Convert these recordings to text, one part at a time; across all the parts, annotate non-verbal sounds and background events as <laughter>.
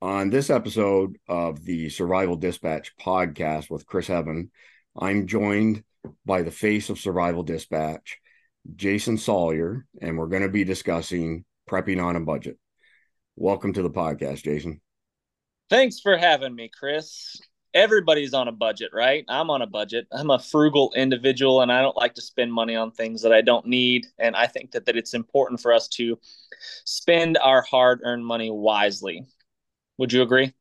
On this episode of the Survival Dispatch podcast with Chris Heaven, I'm joined by the face of Survival Dispatch, Jason Salyer, and we're going to be discussing prepping on a budget. Welcome to the podcast, Jason. Thanks for having me, Chris. Everybody's on a budget, right? I'm on a budget. I'm a frugal individual and I don't like to spend money on things that I don't need. And I think that, that it's important for us to spend our hard earned money wisely. Would you agree?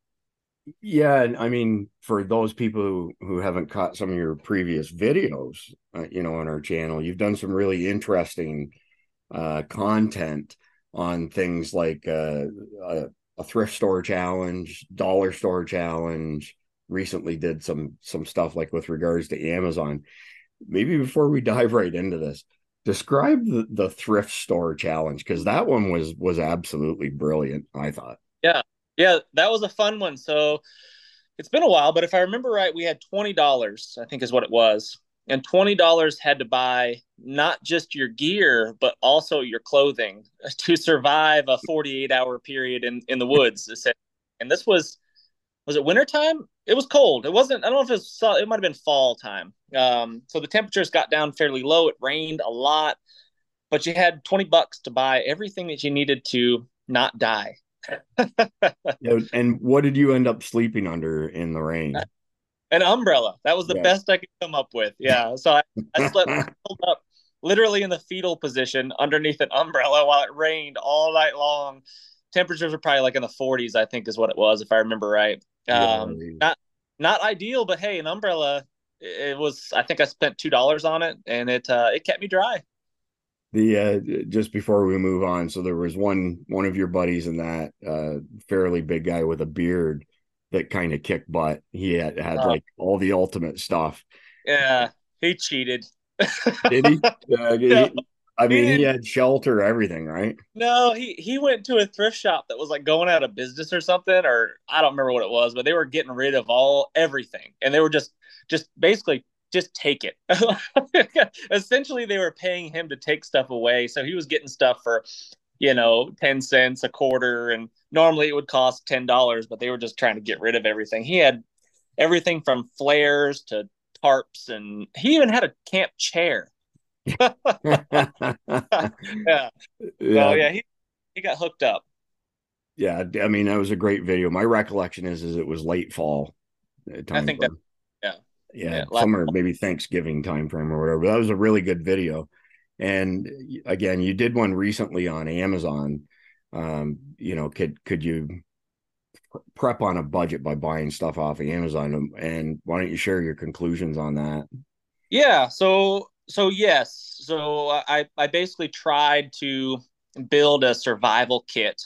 Yeah, and I mean, for those people who, who haven't caught some of your previous videos, uh, you know, on our channel, you've done some really interesting uh, content on things like uh, a, a thrift store challenge, dollar store challenge. Recently, did some some stuff like with regards to Amazon. Maybe before we dive right into this, describe the, the thrift store challenge because that one was was absolutely brilliant. I thought. Yeah, yeah, that was a fun one. So it's been a while, but if I remember right, we had twenty dollars. I think is what it was, and twenty dollars had to buy not just your gear but also your clothing <laughs> to survive a forty-eight hour period in in the woods. And this was was it wintertime? It was cold. It wasn't. I don't know if it was. It might have been fall time. Um, so the temperatures got down fairly low. It rained a lot, but you had twenty bucks to buy everything that you needed to not die <laughs> and what did you end up sleeping under in the rain? <laughs> An umbrella. That was the yeah. best I could come up with. Yeah. So I, I <laughs> slept up literally in the fetal position underneath an umbrella while it rained all night long. Temperatures were probably like in the 40s, I think is what it was, if I remember right. Um, yeah. Not not ideal, but hey, an umbrella. It was. I think I spent two dollars on it, and it uh, it kept me dry the uh just before we move on so there was one one of your buddies in that uh fairly big guy with a beard that kind of kicked butt. He had had uh, like all the ultimate stuff. Yeah he cheated. Did he, <laughs> uh, no, he i mean he, he, had shelter everything right? No he he went to a thrift shop that was like going out of business or something or i don't remember what it was but they were getting rid of all everything. And they were just just basically just take it. <laughs> Essentially, they were paying him to take stuff away. So he was getting stuff for, you know, 10 cents, a quarter. And normally it would cost $10, but they were just trying to get rid of everything. He had everything from flares to tarps, and he even had a camp chair. yeah. <laughs> <laughs> Yeah. So, yeah, he, he got hooked up. Yeah. I mean, that was a great video. My recollection is, is it was late fall. Uh, I think that yeah, yeah summer maybe Thanksgiving time frame or whatever. That was a really good video. And again, you did one recently on Amazon. Um, you know, could could you prep on a budget by buying stuff off of Amazon? And why don't you share your conclusions on that? Yeah. So so yes. So I I basically tried to build a survival kit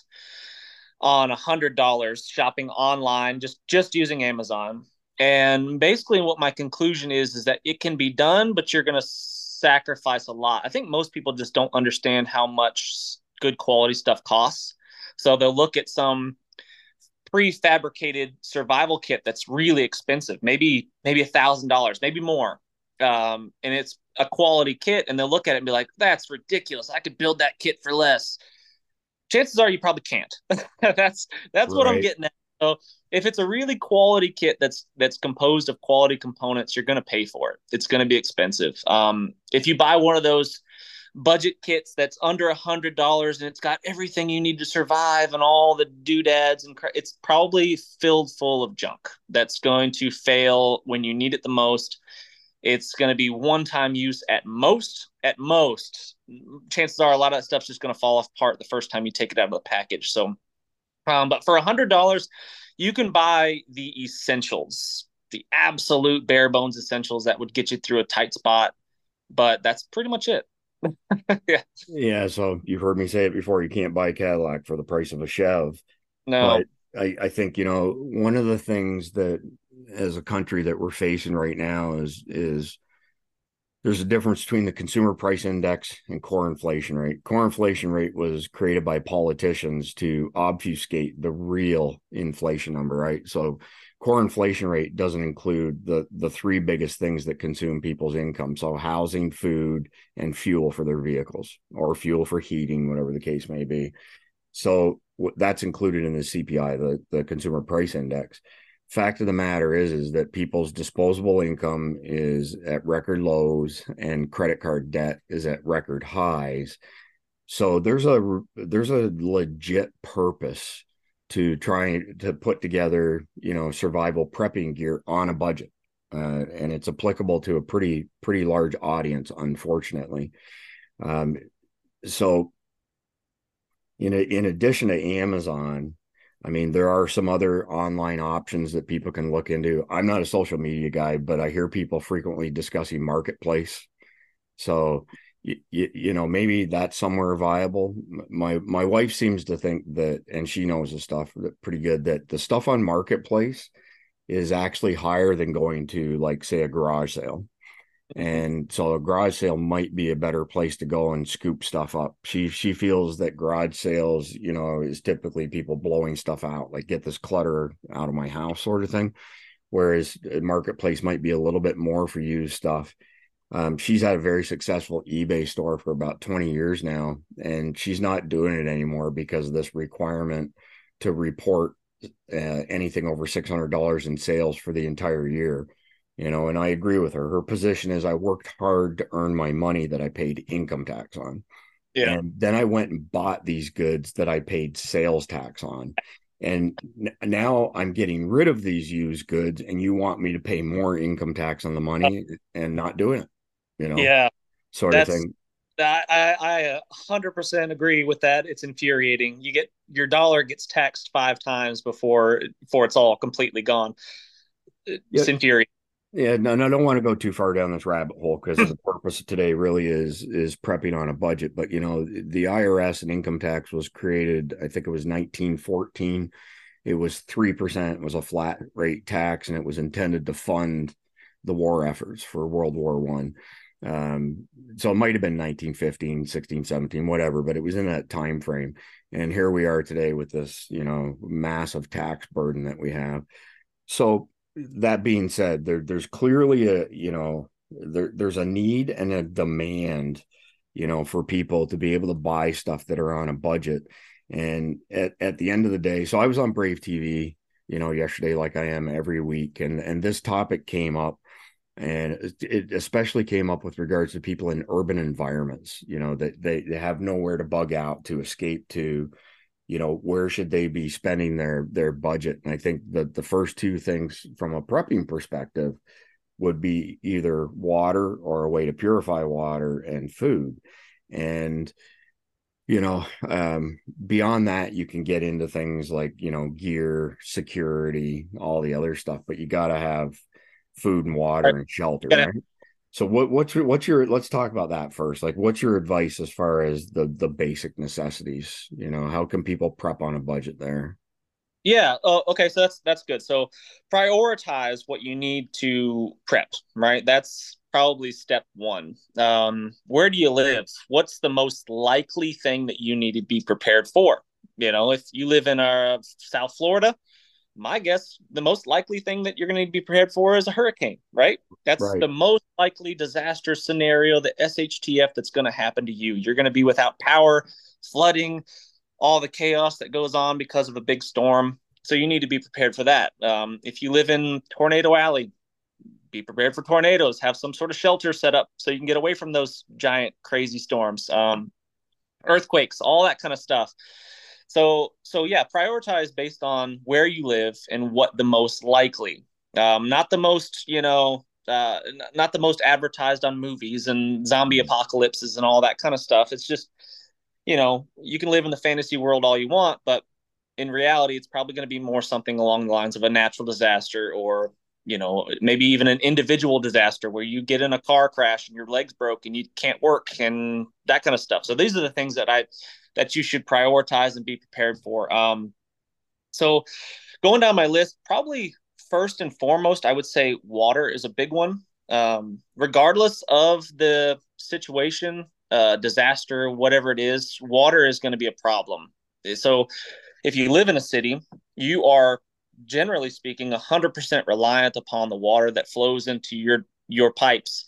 on a hundred dollars shopping online just just using amazon and basically, what my conclusion is is that it can be done, but you're going to sacrifice a lot. I think most people just don't understand how much good quality stuff costs. So they'll look at some prefabricated survival kit that's really expensive, maybe maybe a thousand dollars, maybe more, um, and it's a quality kit, and they'll look at it and be like, "That's ridiculous! I could build that kit for less." Chances are you probably can't. <laughs> that's that's right. what I'm getting at. So if it's a really quality kit that's that's composed of quality components, you're going to pay for it. It's going to be expensive. Um, if you buy one of those budget kits that's under a hundred dollars and it's got everything you need to survive and all the doodads and cra- it's probably filled full of junk that's going to fail when you need it the most. It's going to be one time use at most. At most, chances are a lot of that stuff's just going to fall apart the first time you take it out of the package. So um, but for a hundred dollars, you can buy the essentials, the absolute bare bones essentials that would get you through a tight spot. But that's pretty much it. <laughs> yeah. Yeah. So you've heard me say it before. You can't buy a Cadillac for the price of a Chev. No. But I, I think, you know, one of the things that as a country that we're facing right now is is there's a difference between the consumer price index and core inflation rate. Core inflation rate was created by politicians to obfuscate the real inflation number, right? So core inflation rate doesn't include the the three biggest things that consume people's income. So housing, food, and fuel for their vehicles or fuel for heating, whatever the case may be. So that's included in the CPI, the the Consumer Price Index. Fact of the matter is, is that people's disposable income is at record lows and credit card debt is at record highs. So there's a there's a legit purpose to trying to put together, you know, survival prepping gear on a budget. Uh, and it's applicable to a pretty pretty large audience, unfortunately. Um, so, in a, in addition to Amazon, I mean, there are some other online options that people can look into. I'm not a social media guy, but I hear people frequently discussing marketplace. So you, you, know maybe that's somewhere viable my my wife seems to think that and she knows the stuff pretty good that the stuff on marketplace is actually higher than going to like say a garage sale and so a garage sale might be a better place to go and scoop stuff up. She she feels that garage sales you know is typically people blowing stuff out like get this clutter out of my house sort of thing. Whereas marketplace might be a little bit more for used stuff. Um, she's had a very successful eBay store for about 20 years now, and she's not doing it anymore because of this requirement to report uh, anything over $600 in sales for the entire year. You know, and I agree with her. Her position is I worked hard to earn my money that I paid income tax on. Yeah. And then I went and bought these goods that I paid sales tax on. And n- now I'm getting rid of these used goods, and you want me to pay more income tax on the money and not doing it you know yeah sort of thing I, I hundred percent agree with that. It's infuriating. You get your dollar gets taxed five times before before it's all completely gone. It's yeah. infuriating. Yeah, no, I don't want to go too far down this rabbit hole because the purpose of today really is is prepping on a budget. But you know, the IRS and income tax was created. I think it was 1914. It was three percent. It was a flat rate tax, and it was intended to fund the war efforts for World War One. Um, so it might have been 1915, 16, 17, whatever, but it was in that time frame. And here we are today with this, you know, massive tax burden that we have. So that being said, there there's clearly a, you know, there there's a need and a demand, you know, for people to be able to buy stuff that are on a budget. And at, at the end of the day, so I was on Brave TV, you know, yesterday, like I am every week, and and this topic came up and it especially came up with regards to people in urban environments you know that they, they have nowhere to bug out to escape to you know where should they be spending their their budget and i think that the first two things from a prepping perspective would be either water or a way to purify water and food and you know um, beyond that you can get into things like you know gear security all the other stuff but you got to have food and water and shelter. Right? So what what's your what's your let's talk about that first. Like what's your advice as far as the the basic necessities? You know, how can people prep on a budget there? Yeah. Oh, okay. So that's that's good. So prioritize what you need to prep. Right. That's probably step one. Um, where do you live? What's the most likely thing that you need to be prepared for? You know, if you live in our South Florida, my guess the most likely thing that you're going to be prepared for is a hurricane right? That's right. the most likely disaster scenario the shtf that's going to happen to you. You're going to be without power flooding all the chaos that goes on because of a big storm. So you need to be prepared for that. Um, if you live in tornado alley be prepared for tornadoes. Have some sort of shelter set up so you can get away from those giant crazy storms. Um, earthquakes all that kind of stuff so so yeah, prioritize based on where you live and what the most likely. Um, not the most, you know, uh, not the most advertised on movies and zombie mm-hmm. apocalypses and all that kind of stuff. It's just, you know, you can live in the fantasy world all you want, but in reality, it's probably going to be more something along the lines of a natural disaster or, you know, maybe even an individual disaster where you get in a car crash and your legs broke and you can't work and that kind of stuff. So these are the things that I that you should prioritize and be prepared for. Um, so going down my list, probably first and foremost, I would say water is a big one. Um, regardless of the situation, uh, disaster, whatever it is, water is going to be a problem. So if you live in a city, you are generally speaking 100% reliant upon the water that flows into your your pipes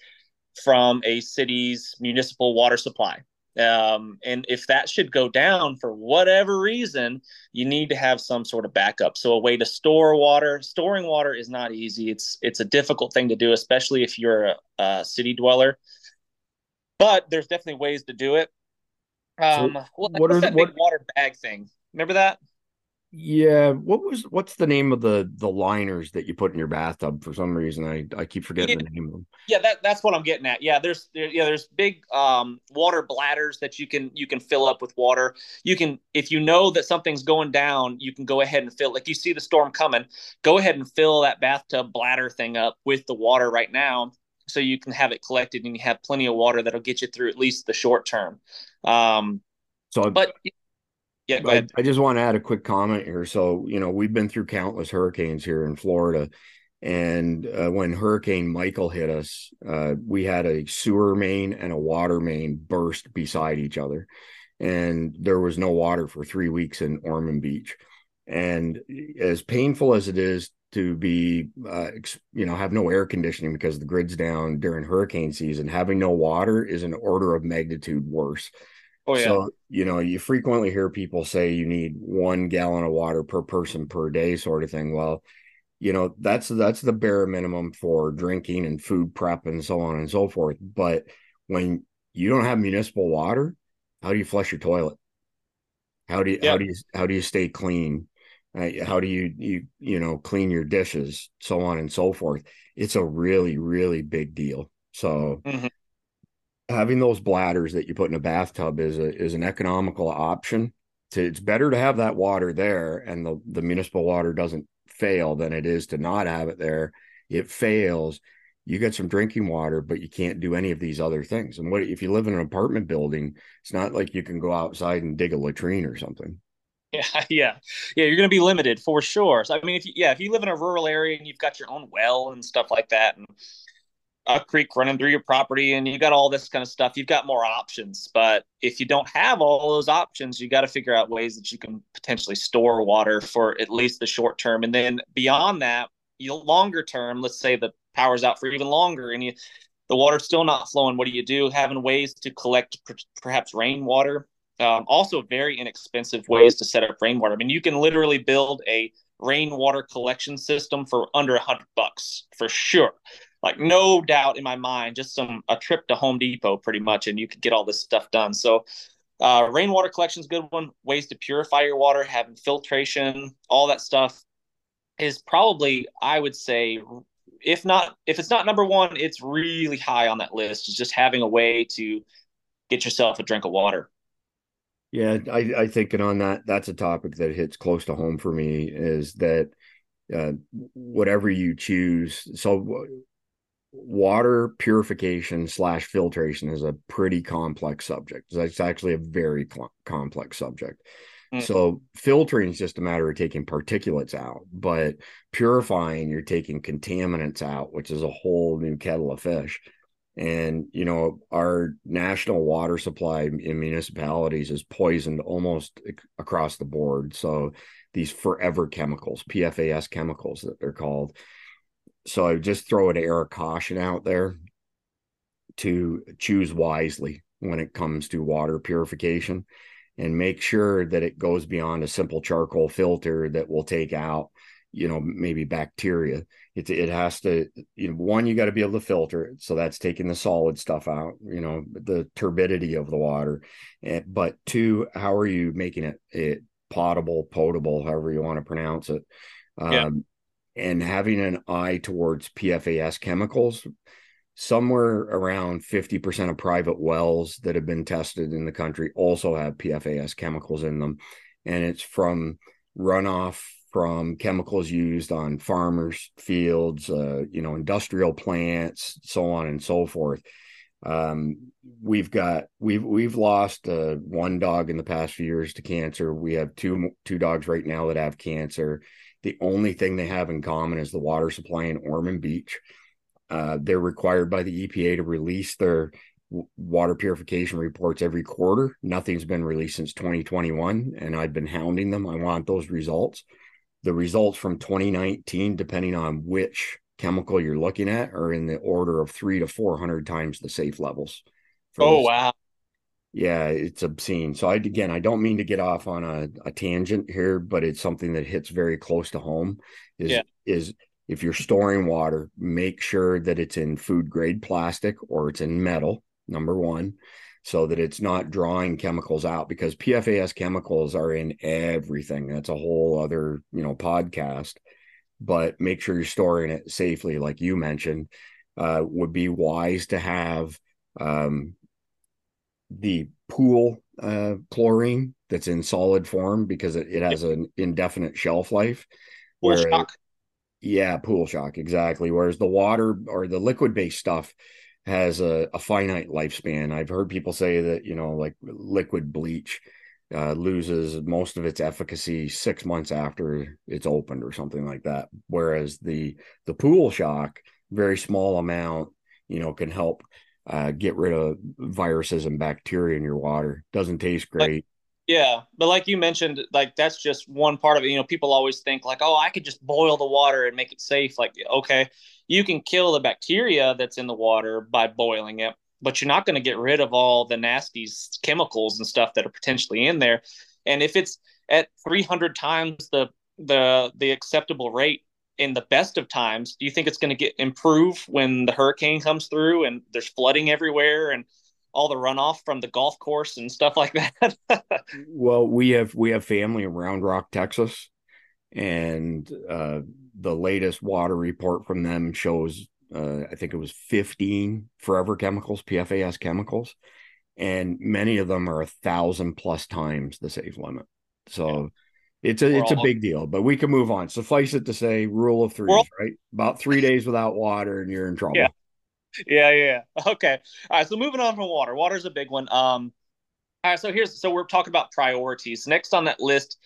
from a city's municipal water supply Um, and if that should go down for whatever reason, you need to have some sort of backup. So a way to store water. Storing water is not easy. It's it's a difficult thing to do, especially if you're a, a city dweller. But there's definitely ways to do it. Um, so what, what are that what, big water bag thing? Remember that? Yeah, what was what's the name of the the liners that you put in your bathtub? For some reason, I I keep forgetting yeah, the name of them. Yeah, that that's what I'm getting at. Yeah, there's there, yeah there's big um water bladders that you can you can fill up with water. You can if you know that something's going down, you can go ahead and fill. Like you see the storm coming, go ahead and fill that bathtub bladder thing up with the water right now, so you can have it collected and you have plenty of water that'll get you through at least the short term. Um, so, but yeah, go ahead. I, I just want to add a quick comment here. So, you know, we've been through countless hurricanes here in Florida. And uh, when Hurricane Michael hit us, uh, we had a sewer main and a water main burst beside each other. And there was no water for three weeks in Ormond Beach. And as painful as it is to be, uh, you know, have no air conditioning because the grid's down during hurricane season, having no water is an order of magnitude worse. Oh, yeah. So, you know, you frequently hear people say you need one gallon of water per person per day, sort of thing. Well, you know, that's that's the bare minimum for drinking and food prep and so on and so forth. But when you don't have municipal water, how do you flush your toilet? How do you yeah. how do you how do you stay clean? Uh, how do you you you know clean your dishes, so on and so forth? It's a really really big deal. So mm-hmm having those bladders that you put in a bathtub is a is an economical option. To, it's better to have that water there and the, the municipal water doesn't fail than it is to not have it there. It fails. You get some drinking water, but you can't do any of these other things. And what if you live in an apartment building? It's not like you can go outside and dig a latrine or something. <laughs> Yeah, yeah, yeah. You're going to be limited for sure. So I mean, if you, yeah, if you live in a rural area and you've got your own well and stuff like that, and a creek running through your property and you got all this kind of stuff you've got more options. But if you don't have all those options you got to figure out ways that you can potentially store water for at least the short term. And then beyond that you longer term let's say the power's out for even longer and you the water's still not flowing what do you do? Having ways to collect perhaps rainwater um, also very inexpensive ways to set up rainwater. I mean you can literally build a rainwater collection system for under a hundred bucks for sure like no doubt in my mind, just some a trip to Home Depot pretty much, and you could get all this stuff done. So uh, rainwater collection is a good one. Ways to purify your water, having filtration, all that stuff is probably, I would say, if not, if it's not number one, it's really high on that list. Is just having a way to get yourself a drink of water. Yeah, I, I think, and on that, that's a topic that hits close to home for me. Is that uh, whatever you choose? So water purification slash filtration is a pretty complex subject. It's actually a very cl- complex subject. Mm. So filtering is just a matter of taking particulates out, but purifying, you're taking contaminants out, which is a whole new kettle of fish. And you know, our national water supply in municipalities is poisoned almost across the board. So these forever chemicals, PFAS chemicals that they're called, so I just throw an air of caution out there to choose wisely when it comes to water purification and make sure that it goes beyond a simple charcoal filter that will take out you know maybe bacteria. It, it has to you know one you got to be able to filter it. So that's taking the solid stuff out you know the turbidity of the water. And, but two how are you making it, it potable potable however you want to pronounce it? Yeah. um, and having an eye towards PFAS chemicals. Somewhere around 50% of private wells that have been tested in the country also have PFAS chemicals in them. And it's from runoff from chemicals used on farmers' fields, uh, you know, industrial plants, so on and so forth. Um, we've got we've we've lost uh, one dog in the past few years to cancer. We have two two dogs right now that have cancer. The only thing they have in common is the water supply in Ormond Beach. Uh, they're required by the EPA to release their water purification reports every quarter. Nothing's been released since 2021, and I've been hounding them. I want those results. The results from 2019, depending on which chemical you're looking at, are in the order of three to 400 times the safe levels. Oh, wow. Yeah, it's obscene. So I again, I don't mean to get off on a, a tangent here, but it's something that hits very close to home. Is yeah. is if you're storing water, make sure that it's in food grade plastic or it's in metal. Number one, so that it's not drawing chemicals out because PFAS chemicals are in everything. That's a whole other you know podcast. But make sure you're storing it safely, like you mentioned. Uh, would be wise to have um, the pool uh, chlorine that's in solid form because it, it has an indefinite shelf life. Pool shock. Yeah, pool shock, exactly. Whereas the water or the liquid based stuff has a, a, finite lifespan. I've heard people say that, you know, like liquid bleach uh, loses most of its efficacy six months after it's opened or something like that. Whereas the the pool shock, very small amount, you know, can help uh, get rid of viruses and bacteria in your water. Doesn't taste great. yeah, but like you mentioned, like that's just one part of it. You know, people always think like, oh, I could just boil the water and make it safe. Like, okay, you can kill the bacteria that's in the water by boiling it, but you're not going to get rid of all the nasty chemicals and stuff that are potentially in there. And if it's at 300 times the the the acceptable rate in the best of times, do you think it's going to get improve when the hurricane comes through and there's flooding everywhere and all the runoff from the golf course and stuff like that? <laughs> well, we have we have family in Round Rock, Texas, and uh, the latest water report from them shows uh, I think it was 15 forever chemicals, PFAS chemicals, and many of them are a thousand plus times the safe limit. So. Yeah it's a it's a big deal, but we can move on. Suffice it to say, rule of threes, right? About three days without water, and you're in trouble. Yeah, yeah, yeah. <laughs> Okay. All right. So moving on from water, water is a big one. Um. All right. So here's so we're talking about priorities. Next on that list,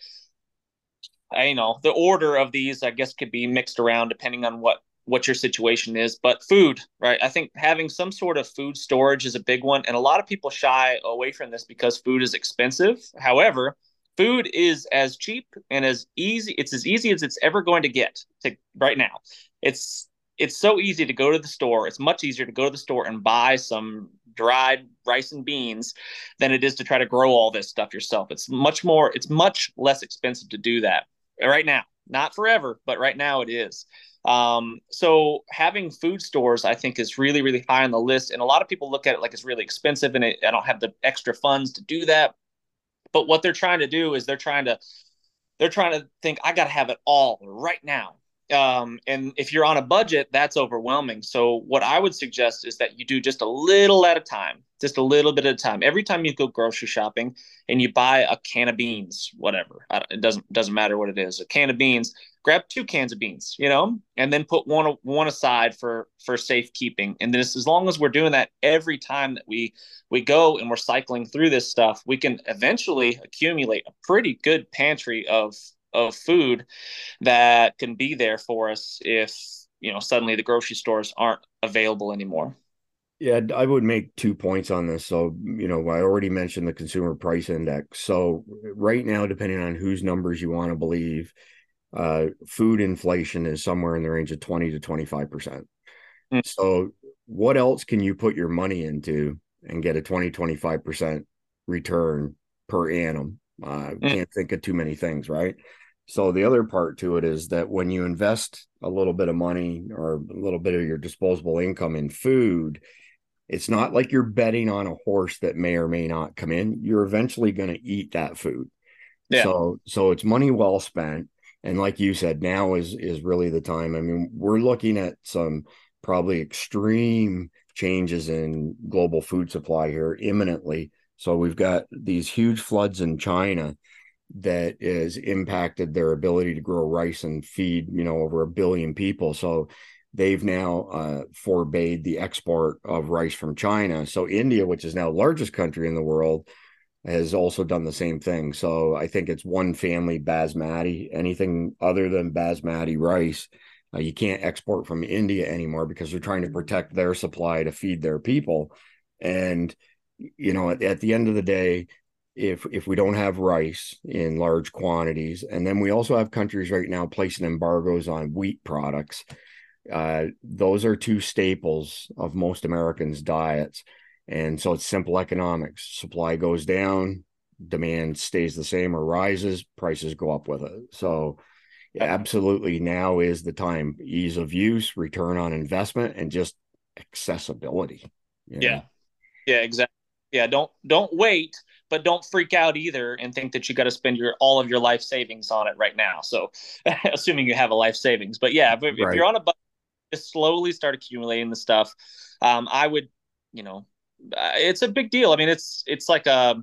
I you know the order of these, I guess, could be mixed around depending on what what your situation is. But food, right? I think having some sort of food storage is a big one, and a lot of people shy away from this because food is expensive. However food is as cheap and as easy it's as easy as it's ever going to get to right now. It's it's so easy to go to the store it's much easier to go to the store and buy some dried rice and beans than it is to try to grow all this stuff yourself. It's much more it's much less expensive to do that right now. Not forever but right now it is. Um, so having food stores i think is really really high on the list and a lot of people look at it like it's really expensive and it, i don't have the extra funds to do that but what they're trying to do is they're trying to they're trying to think I got to have it all right now. Um, and if you're on a budget, that's overwhelming. So what I would suggest is that you do just a little at a time, just a little bit at a time. Every time you go grocery shopping and you buy a can of beans, whatever, it doesn't doesn't matter what it is, a can of beans, grab two cans of beans, you know, and then put one one aside for for safekeeping. And this, as long as we're doing that every time that we we go and we're cycling through this stuff, we can eventually accumulate a pretty good pantry of of food that can be there for us if you know suddenly the grocery stores aren't available anymore. Yeah, I would make two points on this. So, you know, I already mentioned the consumer price index. So, right now, depending on whose numbers you want to believe, uh, food inflation is somewhere in the range of 20 to 25 percent. Mm. So, what else can you put your money into and get a 20 25 percent return per annum? Uh, mm. Can't think of too many things, right? So the other part to it is that when you invest a little bit of money or a little bit of your disposable income in food, it's not like you're betting on a horse that may or may not come in. You're eventually going to eat that food. Yeah. So so it's money well spent and like you said now is is really the time i mean we're looking at some probably extreme changes in global food supply here imminently so we've got these huge floods in china that has impacted their ability to grow rice and feed you know over a billion people so they've now uh, forbade the export of rice from china so india which is now the largest country in the world has also done the same thing. So I think it's one family basmati. Anything other than basmati rice, uh, you can't export from India anymore because they're trying to protect their supply to feed their people. And you know, at, at the end of the day, if if we don't have rice in large quantities, and then we also have countries right now placing embargoes on wheat products. Uh, those are two staples of most Americans' diets And so it's simple economics. Supply goes down, demand stays the same or rises, prices go up with it. So absolutely now is the time. Ease of use, return on investment, and just accessibility. Yeah. Know? Yeah, exactly. Yeah, don't don't wait, but don't freak out either and think that you got to spend your all of your life savings on it right now. So, <laughs> assuming you have a life savings, but yeah, if, right. if you're on a budget, just slowly start accumulating the stuff. Um, I would, you know, uh, it's a big deal. I mean, it's it's like a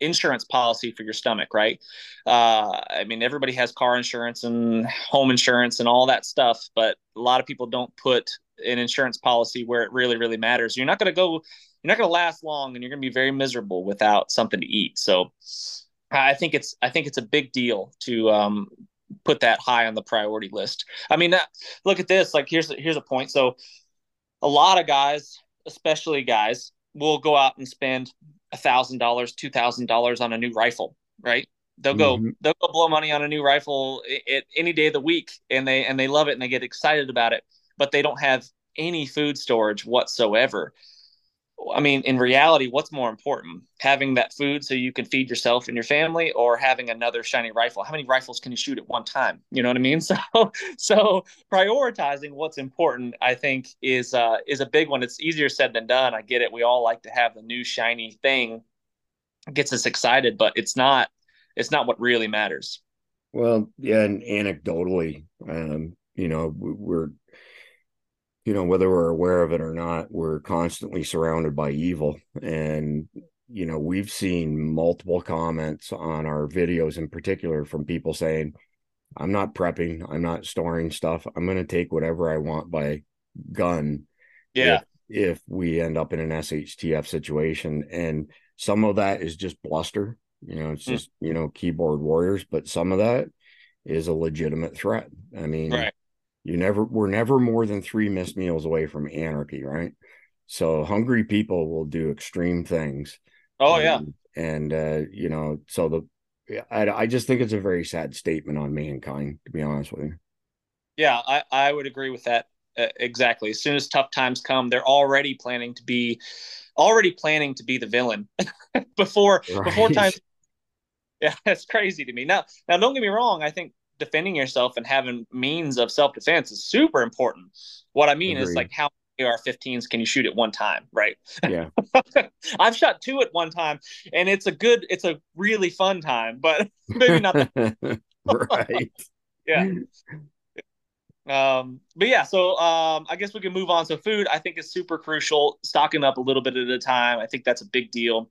insurance policy for your stomach, right? Uh, I mean, everybody has car insurance and home insurance and all that stuff, but a lot of people don't put an insurance policy where it really, really matters. You're not going to go, you're not going to last long, and you're going to be very miserable without something to eat. So, I think it's, I think it's a big deal to um, put that high on the priority list. I mean, look at this. Like, here's here's a point. So, a lot of guys, especially guys, will go out and spend a thousand dollars, two thousand dollars on a new rifle, right? They'll go mm-hmm. they'll go blow money on a new rifle it, any day of the week, and they and they love it and they get excited about it, but they don't have any food storage whatsoever. I mean, in reality, what's more important? Having that food so you can feed yourself and your family, or having another shiny rifle? How many rifles can you shoot at one time? You know what I mean? <laughs> So, so prioritizing what's important, I think, is uh, is a big one. It's easier said than done. I get it. We all like to have the new shiny thing, it gets us excited, but it's not. It's not what really matters. Well, yeah, and anecdotally, um, you know, we're you know whether we're aware of it or not we're constantly surrounded by evil. And you know we've seen multiple comments on our videos in particular from people saying i'm not prepping i'm not storing stuff i'm going to take whatever i want by gun yeah. if, if we end up in an shtf situation. And some of that is just bluster you know it's mm. just you know keyboard warriors but some of that is a legitimate threat. I mean right you never we're never more than three missed meals away from anarchy right? So hungry people will do extreme things. Oh and, yeah. And uh you know so the I, I just think it's a very sad statement on mankind to be honest with you. Yeah i i would agree with that uh, exactly. As soon as tough times come they're already planning to be already planning to be the villain <laughs> before right. before time <laughs> yeah that's crazy to me. Now now don't get me wrong i think defending yourself and having means of self defense is super important. What I mean Agreed. is like how many AR-15s can you shoot at one time, right? Yeah. <laughs> I've shot two at one time, and it's a good, it's a really fun time, but <laughs> maybe not. That- <laughs> right. yeah. Um, but yeah, so um, I guess we can move on. So food, I think, is super crucial. Stocking up a little bit at a time, I think that's a big deal.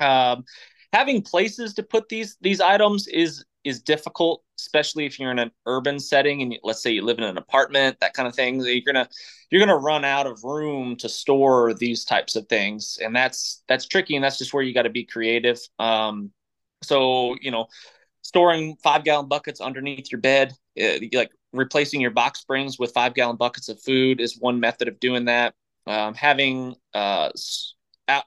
Um, having places to put these these items is is difficult, especially if you're in an urban setting and let's say you live in an apartment, that kind of thing. You're gonna you're gonna run out of room to store these types of things, and that's that's tricky, and that's just where you got to be creative. Um, so you know, storing five gallon buckets underneath your bed, uh, like replacing your box springs with five gallon buckets of food is one method of doing that. Um, having uh,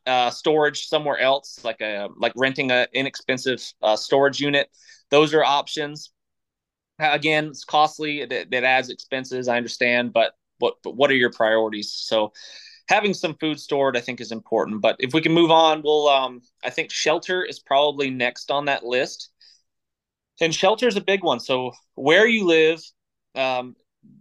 uh, storage somewhere else, like a like renting an inexpensive uh, storage unit those are options. Again, it's costly. It adds expenses. I understand, but what but what are your priorities? So having some food stored, I think, is important. But if we can move on, we'll. Um, I think shelter is probably next on that list, and shelter is a big one. So where you live, um,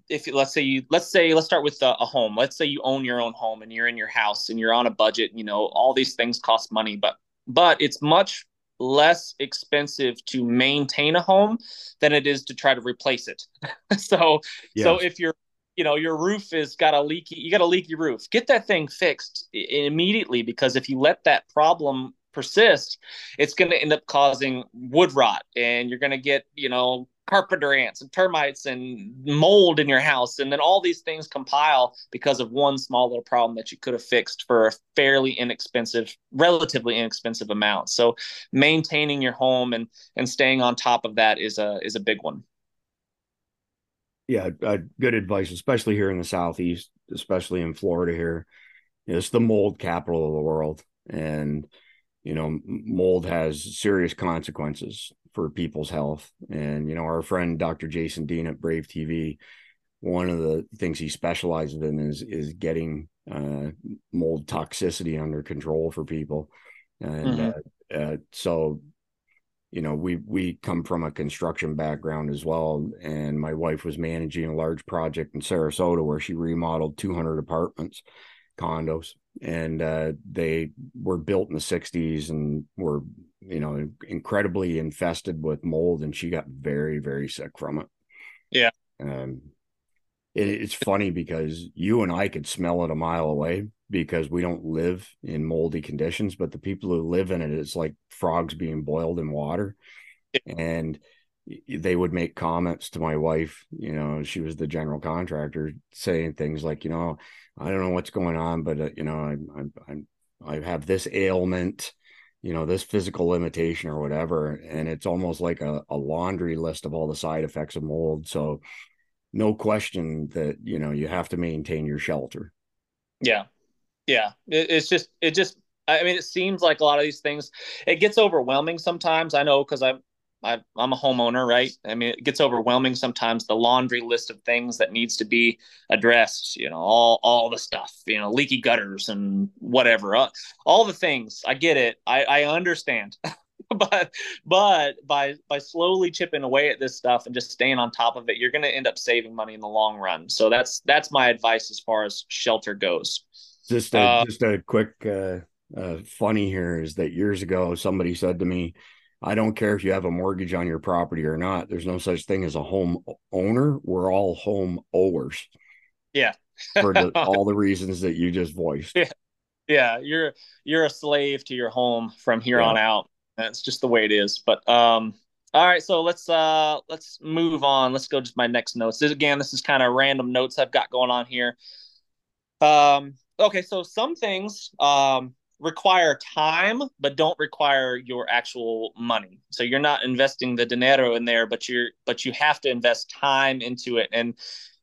if let's say you let's say let's start with a, a, home. Let's say you own your own home and you're in your house and you're on a budget. You know all these things cost money, but but it's much less expensive to maintain a home than it is to try to replace it. <laughs> so yes. so if you're you know your roof is got a leaky you got a leaky roof get that thing fixed immediately because if you let that problem persist it's going to end up causing wood rot and you're going to get you know carpenter ants and termites and mold in your house and then all these things compile because of one small little problem that you could have fixed for a fairly inexpensive relatively inexpensive amount. So maintaining your home and and staying on top of that is a is a big one. Yeah uh, good advice especially here in the southeast especially in florida here. It's the mold capital of the world and you know mold has serious consequences for people's health. And, you know, our friend Dr. Jason Dean at Brave TV one of the things he specializes in is is getting uh, mold toxicity under control for people, and mm-hmm. uh, uh, so you know we we come from a construction background as well and my wife was managing a large project in sarasota where she remodeled 200 apartments condos. And uh, they were built in the 60s and were you know incredibly infested with mold and she got very very sick from it. Yeah. Um it, it's funny because you and i could smell it a mile away because we don't live in moldy conditions, but the people who live in it, it's like frogs being boiled in water. And they would make comments to my wife, you know, she was the general contractor, saying things like, you know, I don't know what's going on, but uh, you know, I'm, I'm, i have this ailment, you know, this physical limitation or whatever, and it's almost like a, a laundry list of all the side effects of mold. So, no question that you know you have to maintain your shelter. Yeah, yeah, it, it's just it just I mean it seems like a lot of these things it gets overwhelming sometimes. I know because I'm I, am a homeowner, right? I mean, it gets overwhelming sometimes. The laundry list of things that needs to be addressed, you know, all all the stuff, you know, leaky gutters and whatever, uh, all the things. I get it. I, I understand. <laughs> but but by by slowly chipping away at this stuff and just staying on top of it, you're going to end up saving money in the long run. So that's that's my advice as far as shelter goes. Just a uh, just a quick uh, uh, funny here is that years ago somebody said to me, "I don't care if you have a mortgage on your property or not. There's no such thing as a home owner. We're all home owers." Yeah, for the, <laughs> all the reasons that you just voiced. Yeah, yeah, you're you're a slave to your home from here yeah. on out. That's just the way it is. But um, all right, so let's uh let's move on. Let's go to my next notes. This again, this is kind of random notes I've got going on here. Um, okay, so some things um, require time, but don't require your actual money. So you're not investing the dinero in there, but you're but you have to invest time into it. And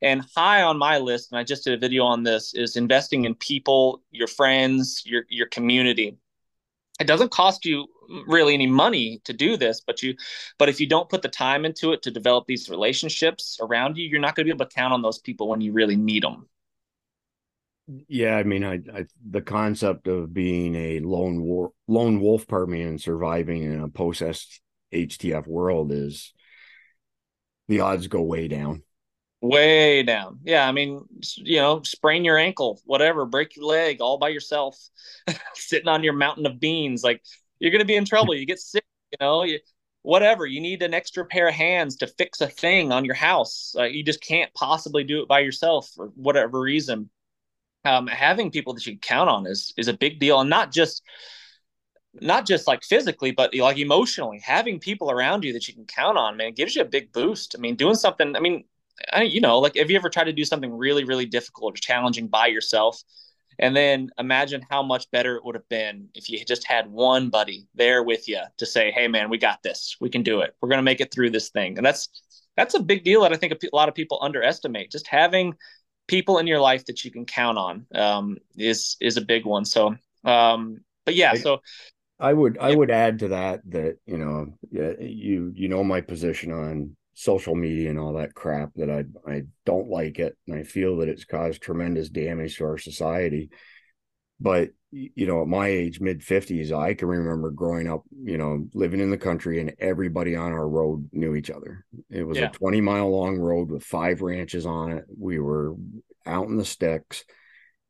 and high on my list, and I just did a video on this, is investing in people, your friends, your your community. It doesn't cost you really any money to do this, but you but if you don't put the time into it to develop these relationships around you, you're not going to be able to count on those people when you really need them yeah i mean I, I, the concept of being a lone lone wolf pardon me and surviving in a post htf world is the odds go way down. Way down. Yeah i mean you know sprain your ankle whatever break your leg all by yourself <laughs> sitting on your mountain of beans like you're gonna be in trouble. You get sick you know you, whatever you need an extra pair of hands to fix a thing on your house. Uh, you just can't possibly do it by yourself for whatever reason um, having people that you can count on is is a big deal, and not just not just like physically, but like emotionally. Having people around you that you can count on, man, gives you a big boost. I mean, doing something. I mean, I, you know, like have you ever tried to do something really, really difficult or challenging by yourself? And then imagine how much better it would have been if you just had one buddy there with you to say, "Hey, man, we got this. We can do it. We're gonna make it through this thing." And that's that's a big deal that I think a lot of people underestimate. Just having people in your life that you can count on um, is is a big one. So, um, but yeah, so I would I would add to that that you know you you know my position on social media and all that crap that I I don't like it and I feel that it's caused tremendous damage to our society. But you know, at my age, mid fifties, I can remember growing up, you know, living in the country and everybody on our road knew each other. It was yeah. a 20 mile long road with five ranches on it. We were out in the sticks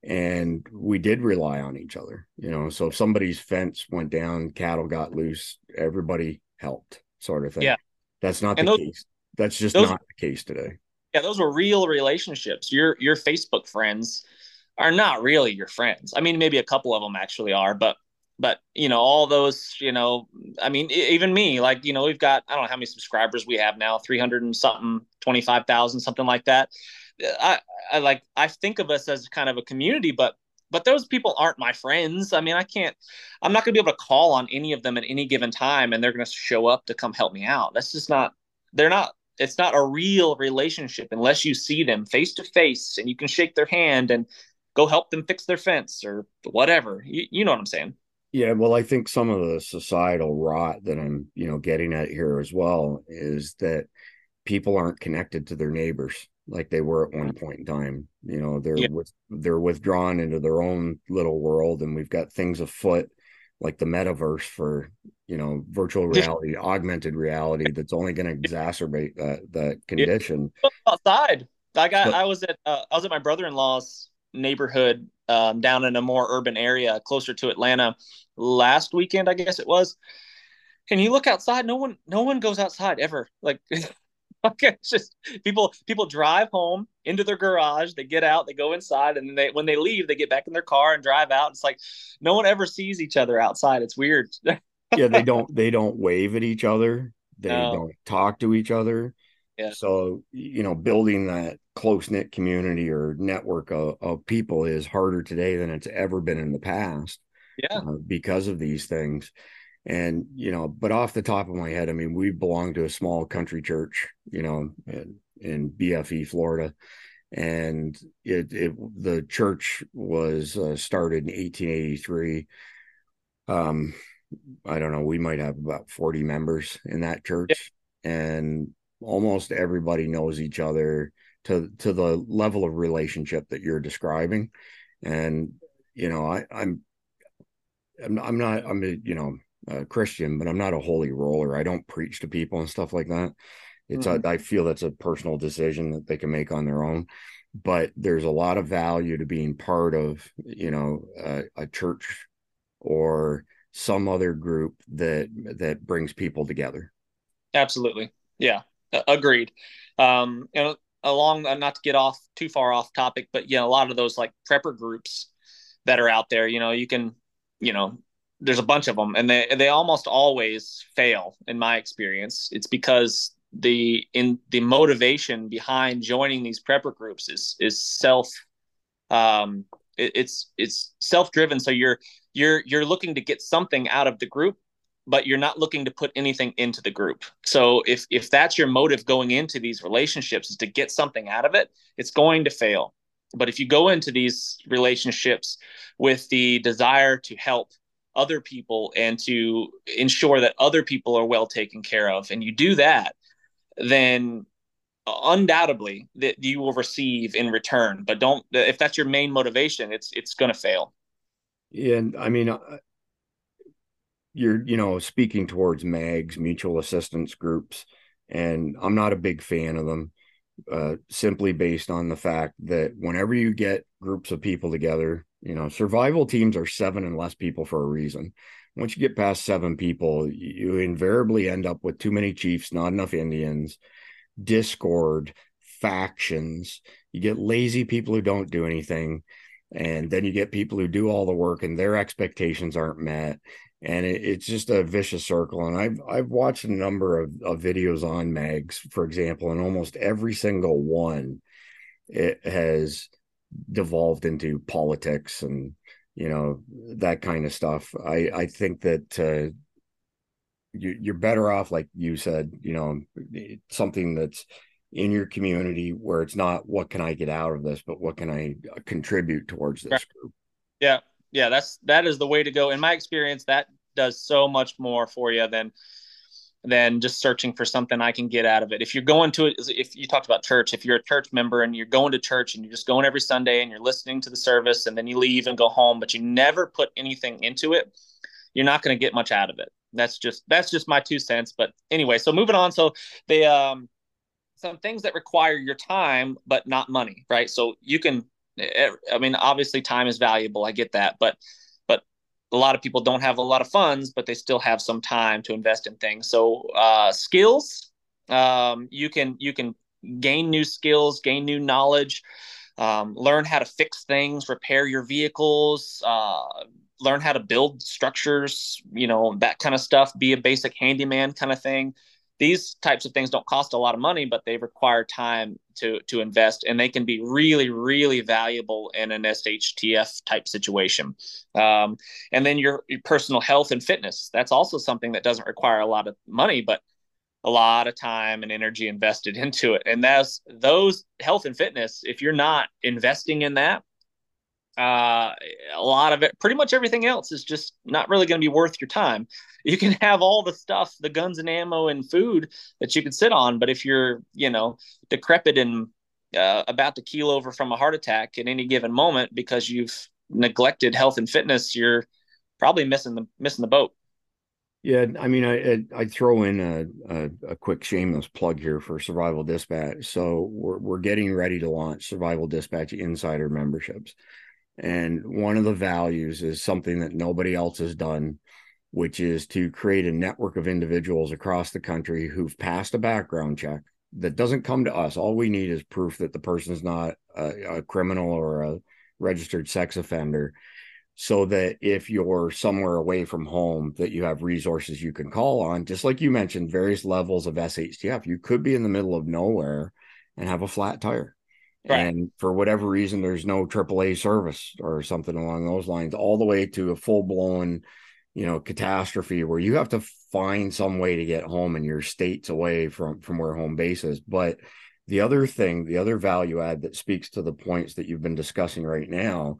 and we did rely on each other, you know. So if somebody's fence went down, cattle got loose, everybody helped, sort of thing. Yeah. That's not and the those, case. That's just those, not the case today. Yeah, those were real relationships. Your your Facebook friends are not really your friends. I mean, maybe a couple of them actually are, but but you know all those you know i mean even me like you know we've got i don't know how many subscribers we have now 300 and something 25,000 something like that I, I like i think of us as kind of a community but but those people aren't my friends i mean i can't i'm not going to be able to call on any of them at any given time and they're going to show up to come help me out that's just not they're not it's not a real relationship unless you see them face to face and you can shake their hand and go help them fix their fence or whatever. You, you know what I'm saying? Yeah, well, I think some of the societal rot that I'm, you know, getting at here as well is that people aren't connected to their neighbors like they were at one point in time. You know, they're yeah. with, they're withdrawn into their own little world, and we've got things afoot like the metaverse for you know virtual reality, augmented reality <laughs> that's only going to exacerbate that that condition. Outside, like I, I was at uh, I was at my brother in law's neighborhood um, down in a more urban area closer to Atlanta last weekend, I guess it was. And you look outside, no one no one goes outside ever. Like <laughs> okay, it's just people people drive home into their garage, they get out, they go inside, and they when they leave, they get back in their car and drive out. It's like no one ever sees each other outside. It's weird. <laughs> yeah, they don't they don't wave at each other. They no. don't talk to each other. Yeah. So you know, building that close knit community or network of, of, people is harder today than it's ever been in the past. Yeah. Uh, because of these things. And, you know, but off the top of my head, I mean, we belong to a small country church, you know, in, in BFE, Florida. And it, it the church was uh, started in 1883. Um, I don't know, we might have about 40 members in that church. Yeah. And almost everybody knows each other to to the level of relationship that you're describing. And you know i i'm i'm, I'm not i'm a you know a christian but i'm not a holy roller. I don't preach to people and stuff like that. It's mm-hmm. a, I feel that's a personal decision that they can make on their own. But there's a lot of value to being part of you know a, a church or some other group that that brings people together. Absolutely. Yeah. Agreed. Um you know along uh, not to get off too far off topic but you know a lot of those like prepper groups that are out there you know you can you know there's a bunch of them and they they almost always fail in my experience. It's because the in the motivation behind joining these prepper groups is is self um it, it's it's self driven so you're you're you're looking to get something out of the group but you're not looking to put anything into the group. So if if that's your motive going into these relationships is to get something out of it, it's going to fail. But if you go into these relationships with the desire to help other people and to ensure that other people are well taken care of and you do that, then undoubtedly that you will receive in return but don't if that's your main motivation it's it's going to fail yeah and i mean uh, you're you know speaking towards mags mutual assistance groups and i'm not a big fan of them uh, simply based on the fact that whenever you get groups of people together you know survival teams are seven and less people for a reason. Once you get past seven people you invariably end up with too many chiefs not enough indians discord factions. You get lazy people who don't do anything and then you get people who do all the work and their expectations aren't met and it, it's just a vicious circle. And I've I've watched a number of, of videos on mags, for example, and almost every single one it has devolved into politics and you know that kind of stuff. I I think that uh, you, you're better off, like you said, you know, something that's in your community where it's not what can I get out of this, but what can I contribute towards this group. Yeah, yeah, that's that is the way to go. In my experience, that does so much more for you than than just searching for something I can get out of it. If you're going to it, if you talked about church, if you're a church member and you're going to church and you're just going every Sunday and you're listening to the service and then you leave and go home, but you never put anything into it, you're not going to get much out of it. That's just that's just my two cents. But anyway, so moving on. So they um some things that require your time but not money, right? So you can I mean, obviously, time is valuable. I get that, but but a lot of people don't have a lot of funds, but they still have some time to invest in things. So uh, skills, um, you can you can gain new skills, gain new knowledge, um, learn how to fix things, repair your vehicles, uh, learn how to build structures, you know, that kind of stuff. Be a basic handyman kind of thing these types of things don't cost a lot of money, but they require time to to invest, and they can be really, really valuable in an SHTF type situation. Um, and then your, your personal health and fitness. That's also something that doesn't require a lot of money, but a lot of time and energy invested <laughs> into it. And that's those health and fitness. If you're not investing in that, uh, a lot of it, pretty much everything else is just not really going to be worth your time. You can <laughs> have all the stuff, the guns and ammo and food that you can sit on, but if you're, you know, decrepit and uh, about to keel over from a heart attack at any given moment because you've neglected health and fitness, you're probably missing the missing the boat. Yeah, I mean, I I throw in a, a, a quick shameless plug here for Survival Dispatch. So we're we're getting ready to launch Survival Dispatch Insider memberships, and one of the values is something that nobody else has done, which is to create a network of individuals across the country who've passed a background check that doesn't come to us. All we need is proof that the person's not a, a criminal or a registered sex offender so that if you're somewhere away from home that you have resources you can call on just like you mentioned various levels of shtf you could be in the middle of nowhere and have a flat tire right. and for whatever reason there's no aaa service or something along those lines all the way to a full-blown you know catastrophe where you have to find some way to get home and your states away from from where home base is but the other thing the other value add that speaks to the points that you've been discussing right now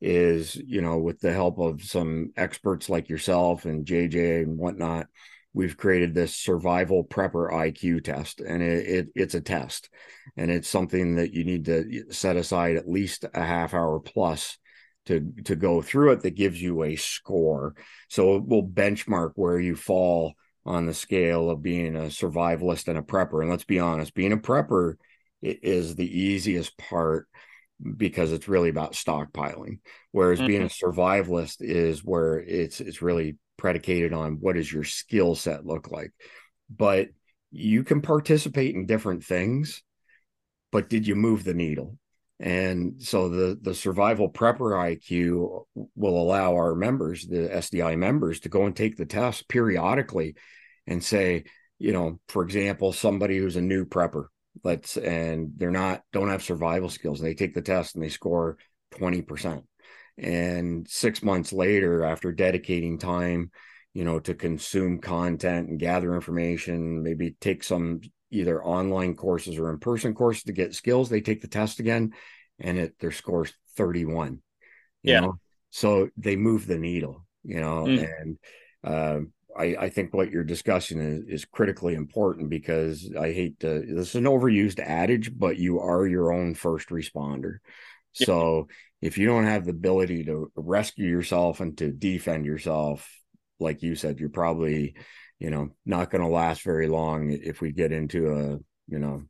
is you know with the help of some experts like yourself and jj and whatnot we've created this survival prepper iq test and it, it, it's a test. And it's something that you need to set aside at least a half hour plus to to go through it that gives you a score. So it will benchmark where you fall on the scale of being a survivalist and a prepper. And let's be honest being a prepper is the easiest part because it's really about stockpiling. Whereas mm-hmm. being a survivalist is where it's it's really predicated on what does your skill set look like. But you can participate in different things but did you move the needle? And so the the survival prepper iq will allow our members the sdi members to go and take the test periodically and say you know for example somebody who's a new prepper let's and they're not don't have survival skills they take the test and they score 20% and 6 months later after dedicating time you know to consume content and gather information maybe take some either online courses or in-person courses to get skills they take the test again and it their scores 31 yeah know? so they move the needle you know mm. and uh, I, I think what you're discussing is, is critically important because I hate to, this is an overused adage, but you are your own first responder. So if you don't have the ability to rescue yourself and to defend yourself, like you said, you're probably, you know, not going to last very long if we get into a, you know,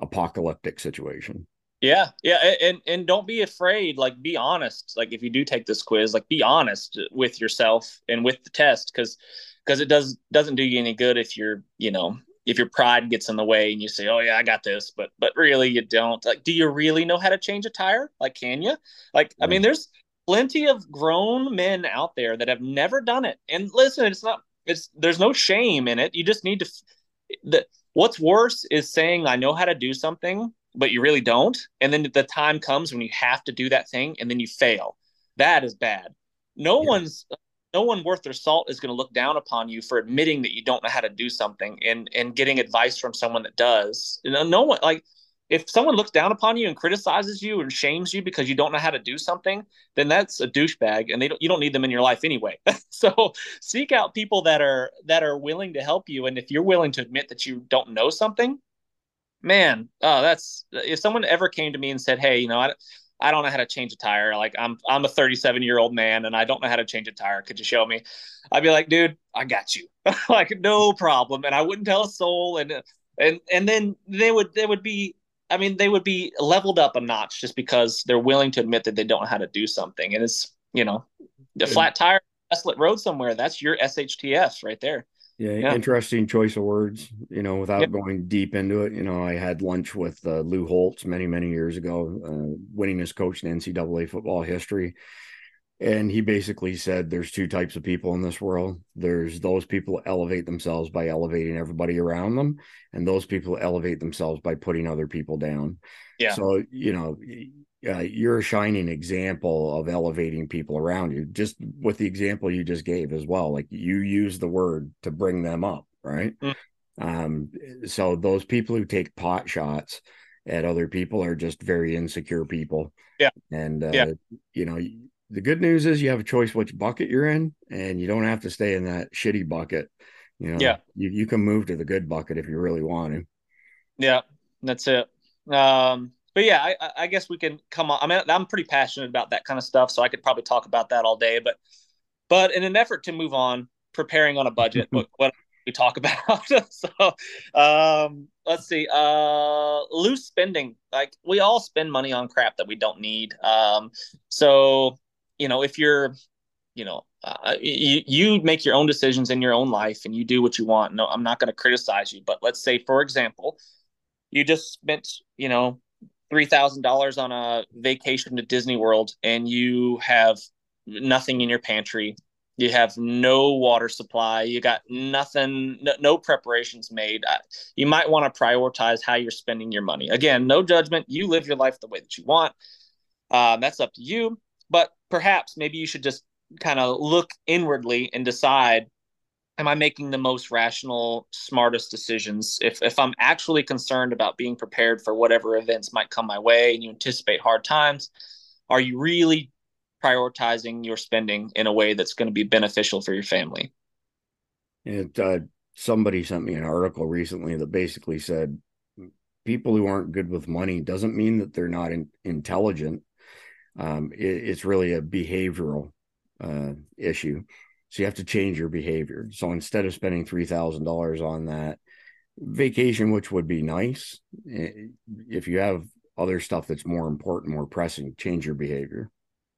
apocalyptic situation. Yeah, yeah, and and don't be afraid. Like, be honest. Like, if you do take this quiz, like, be honest with yourself and with the test, because because it does doesn't do you any good if you're you know if your pride gets in the way and you say oh yeah i got this but but really you don't like do you really know how to change a tire? Like can you? Like i mean mm. there's plenty of grown men out there that have never done it. And listen it's not it's there's no shame in it. You just need to the what's worse is saying i know how to do something but you really don't. And then the time comes when you have to do that thing and then you fail. That is bad. No yeah. one's no one worth their salt is going to look down upon you for admitting that you don't know how to do something and and getting advice from someone that does. No one like if someone looks down upon you and criticizes you and shames you because you don't know how to do something, then that's a douchebag, and they don't, you don't need them in your life anyway. <laughs> so seek out people that are that are willing to help you, and if you're willing to admit that you don't know something, man, oh, that's if someone ever came to me and said, "Hey, you know, I, I don't know how to change a tire. Like I'm I'm a 37 year old man and I don't know how to change a tire. Could you show me? I'd be like, dude, I got you. <laughs> like no problem. And I wouldn't tell a soul. And and and then they would they would be I mean they would be leveled up a notch just because they're willing to admit that they don't know how to do something. And it's you know the flat tire, desolate road somewhere. That's your SHTF right there. Yeah, yeah, interesting choice of words. You know, without yep. going deep into it, you know, I had lunch with uh, Lou Holtz many, many years ago, uh, winningest coach in NCAA football history, and he basically said there's two types of people in this world. There's those people elevate themselves by elevating everybody around them, and those people elevate themselves by putting other people down. Yeah. So you know, uh, you're a shining example of elevating people around you just with the example you just gave as well like you use the word to bring them up right mm. um, so those people who take pot shots at other people are just very insecure people. Yeah. And, uh, yeah. you know, the good news is you have a choice which bucket you're in and you don't have to stay in that shitty bucket. You know, yeah. you, you can move to the good bucket if you really want to. Yeah, that's it. Um, but yeah, I, I guess we can come on. I mean, I'm pretty passionate about that kind of stuff, so I could probably talk about that all day. But, but in an effort to move on, preparing on a budget, <laughs> what, what we talk about. <laughs> so, um, let's see. Uh, loose spending. Like we all spend money on crap that we don't need. Um, so you know, if you're, you know, uh, you, you make your own decisions in your own life and you do what you want. No, I'm not going to criticize you, but let's say, for example, you just spent, you know, $3,000 on a vacation to Disney World and you have nothing in your pantry. You have no water supply. You got nothing, no, no preparations made. You might want to prioritize how you're spending your money. Again, no judgment. You live your life the way that you want. Uh, that's up to you. But perhaps maybe you should just kind of look inwardly and decide am I making the most rational, smartest decisions? If if I'm actually concerned about being prepared for whatever events might come my way and you anticipate hard times, are you really prioritizing your spending in a way that's going to be beneficial for your family? And uh, somebody sent me an article recently that basically said people who aren't good with money doesn't mean that they're not in, intelligent. Um, it, it's really a behavioral uh, issue. So you have to change your behavior. So instead of spending three thousand dollars on that vacation, which would be nice, eh, if you have other stuff that's more important, more pressing, change your behavior.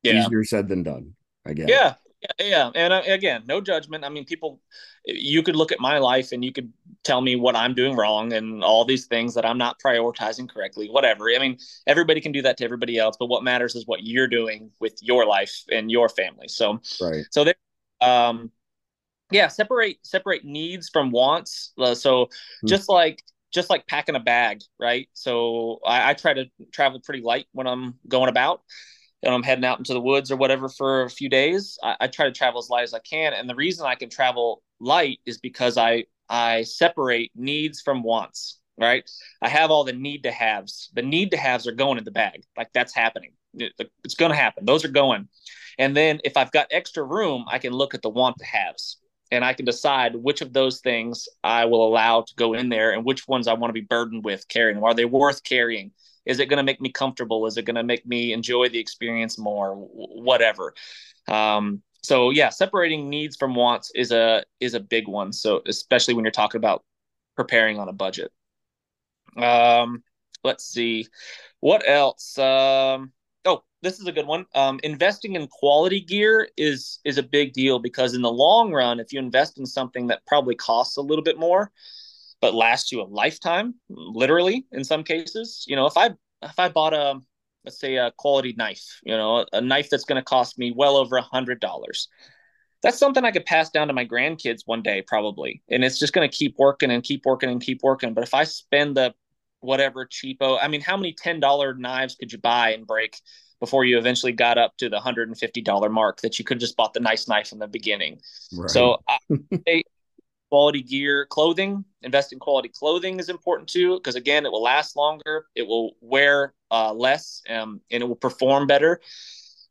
Yeah. Easier said than done. Again. Yeah, yeah, Yeah. and uh, again, no judgment. I mean, people, you could look at my life and you could tell me what I'm doing wrong and all these things that I'm not prioritizing correctly. Whatever. I mean, everybody can do that to everybody else, but what matters is what you're doing with your life and your family. So, right. So there, um, yeah, separate separate needs from wants. Uh, so mm-hmm. just like just like packing a bag, right? So I, I try to travel pretty light when I'm going about and I'm heading out into the woods or whatever for a few days, I, I, try to travel as light as I can. And the reason I can travel light is because I I separate needs from wants. Right? I have all the need to haves. The need to haves are going in the bag. Like that's happening. It, it's going to happen. Those are going. And then if I've got extra room, I can look at the want to haves and I can decide which of those things I will allow to go in there and which ones I want to be burdened with carrying. Are they worth carrying? Is it going to make me comfortable? Is it going to make me enjoy the experience more? Whatever. Um, so yeah, separating needs from wants is a is a big one. So especially when you're talking about preparing on a budget. Um, let's see, what else? Um, oh, this is a good one. Um, investing in quality gear is is a big deal because in the long run, if you invest in something that probably costs a little bit more, but lasts you a lifetime, literally in some cases. You know, if I if I bought a let's say a quality knife, you know, a knife that's going to cost me well over a hundred dollars. That's something I could pass down to my grandkids one day, probably, and it's just going to keep working and keep working and keep working. But if I spend the whatever cheapo, I mean, how many ten dollar knives could you buy and break before you eventually got up to the hundred and fifty dollar mark that you could just bought the nice knife in the beginning? Right. So <laughs> I, quality gear, clothing. Invest in quality clothing is important too, because again, it will last longer, it will wear uh, less, um, and it will perform better,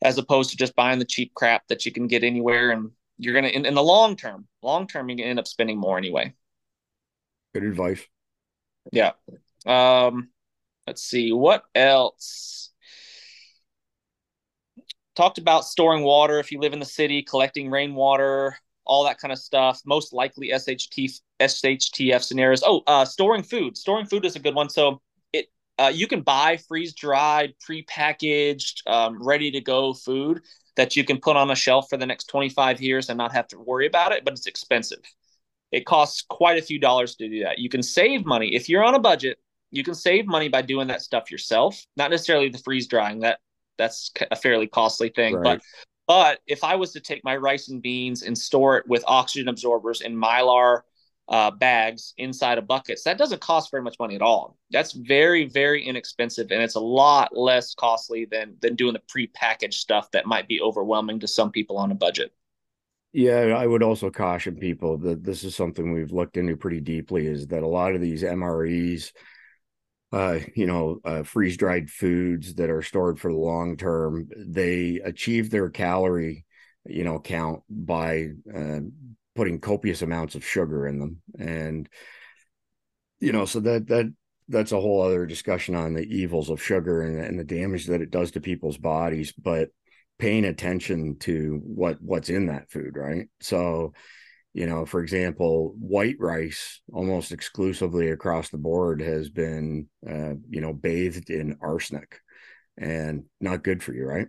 as opposed to just buying the cheap crap that you can get anywhere. And you're gonna, in, in the long term, long term, you're gonna end up spending more anyway. Good advice. Yeah. Um, let's see what else talked about storing water if you live in the city collecting rainwater all that kind of stuff. Most likely SHT SHTF scenarios. Oh, uh, storing food. Storing food is a good one. So it uh, you can buy freeze dried, prepackaged, um, ready to go food that you can put on a shelf for the next 25 years and not have to worry about it, but it's expensive. It costs quite a few dollars to do that. You can save money if you're on a budget. You can save money by doing that stuff yourself, not necessarily the freeze drying. That that's a fairly costly thing, right. but but if I was to take my rice and beans and store it with oxygen absorbers in mylar uh, bags inside of buckets, that doesn't cost very much money at all. That's very, very inexpensive, and it's a lot less costly than than doing the pre-packaged stuff that might be overwhelming to some people on a budget. Yeah, I would also caution people that this is something we've looked into pretty deeply. Is that a lot of these MREs uh, you know, uh, freeze dried foods that are stored for the long term, they achieve their calorie, you know, count by uh, putting copious amounts of sugar in them, and you know, so that that that's a whole other discussion on the evils of sugar and, and the damage that it does to people's bodies. But paying attention to what what's in that food, right? So you know for example white rice almost exclusively across the board has been uh, you know bathed in arsenic and not good for you right?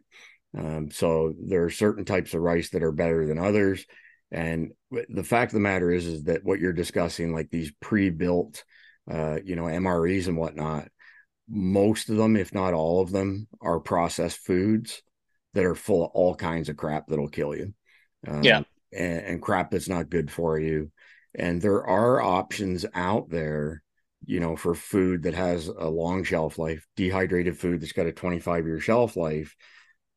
Um, so there are certain types of rice that are better than others. And the fact of the matter is is that what you're discussing like these pre-built uh, you know mres and whatnot most of them if not all of them are processed foods that are full of all kinds of crap that'll kill you. Um, yeah and, and crap that's not good for you. And there are options out there, you know, for food that has a long shelf life, dehydrated food that's got a 25 year shelf life,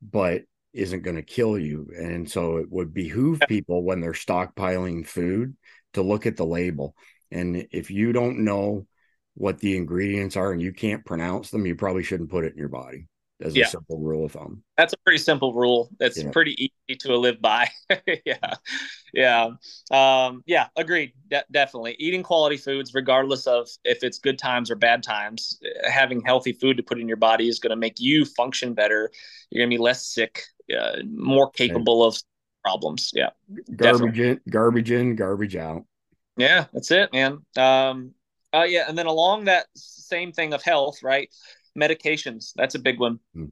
but isn't going to kill you. And so it would behoove people when they're stockpiling food to look at the label. And if you don't know what the ingredients are and you can't pronounce them, you probably shouldn't put it in your body as yeah. a simple rule of thumb. That's a pretty simple rule. That's yeah. pretty easy to live by. <laughs> yeah. Yeah. Um, yeah. Agreed. De- definitely. Eating quality foods, regardless of if it's good times or bad times, having healthy food to put in your body is going to make you function better. You're going to be less sick, uh, more capable of problems. Yeah. Garbage in, garbage in, garbage out. Yeah. That's it, man. Um, uh, yeah. And then along that same thing of health, right? medications that's a big one mm.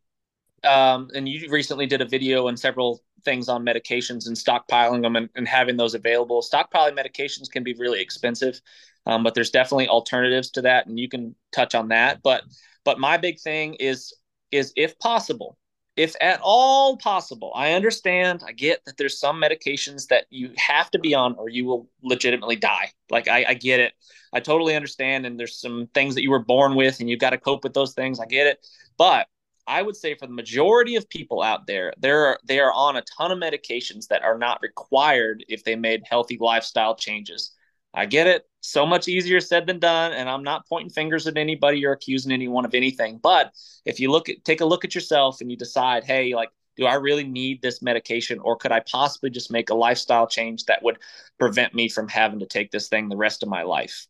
um, and you recently did a video and several things on medications and stockpiling them and, and having those available stockpiling medications can be really expensive um, but there's definitely alternatives to that and you can touch on that but but my big thing is is if possible if at all possible i understand i get that there's some medications that you have to be on or you will legitimately die like i, I get it I totally understand. And there's some things that you were born with and you've got to cope with those things. I get it. But I would say for the majority of people out there, they're they are on a ton of medications that are not required if they made healthy lifestyle changes. I get it. So much easier said than done. And I'm not pointing fingers at anybody or accusing anyone of anything. But if you look at take a look at yourself and you decide, hey, like do I really need this medication or could I possibly just make a lifestyle change that would prevent me from having to take this thing the rest of my life?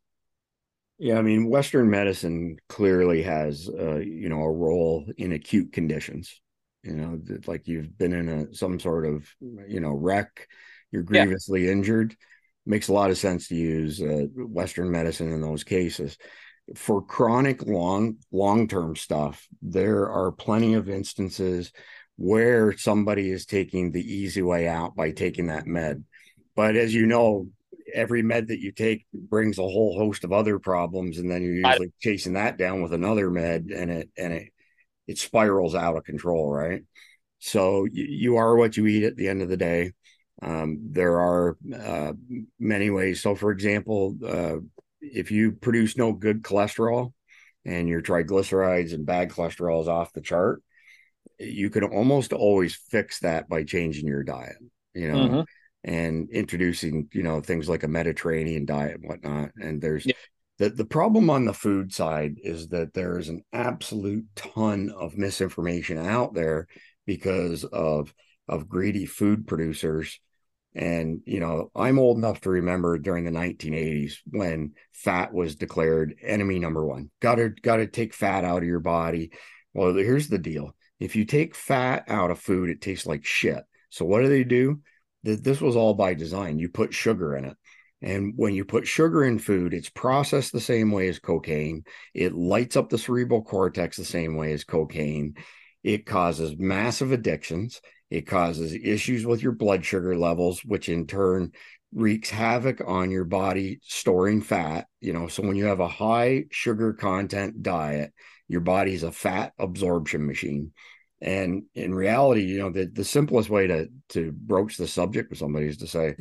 Yeah, I mean, Western medicine clearly has, uh, you know, a role in acute conditions. You know, like you've been in a some sort of, you know, wreck, you're grievously yeah. injured. Makes a lot of sense to use uh, Western medicine in those cases. For chronic, long, long term stuff, there are plenty of instances where somebody is taking the easy way out by taking that med. But as you know, every med that you take brings a whole host of other problems and then you're usually I, chasing that down with another med and it and it it spirals out of control right? So you, you are what you eat at the end of the day. Um, there are uh, many ways. So for example uh, if you produce no good cholesterol and your triglycerides and bad cholesterol is off the chart you can almost always fix that by changing your diet you know? Mm-hmm and introducing you know things like a mediterranean diet and whatnot and there's yeah. the, the problem on the food side is that there's an absolute ton of misinformation out there because of of greedy food producers and you know i'm old enough to remember during the 1980s when fat was declared enemy number one. Gotta gotta take fat out of your body. Well here's the deal. If you take fat out of food it tastes like shit. So what do they do this was all by design. You put sugar in it. And when you put sugar in food, it's processed the same way as cocaine. It lights up the cerebral cortex the same way as cocaine. It causes massive addictions. It causes issues with your blood sugar levels, which in turn wreaks havoc on your body storing fat. You know, so when you have a high sugar content diet, your body's a fat absorption machine. And in reality, you know, the, the simplest way to to broach the subject with somebody is to say,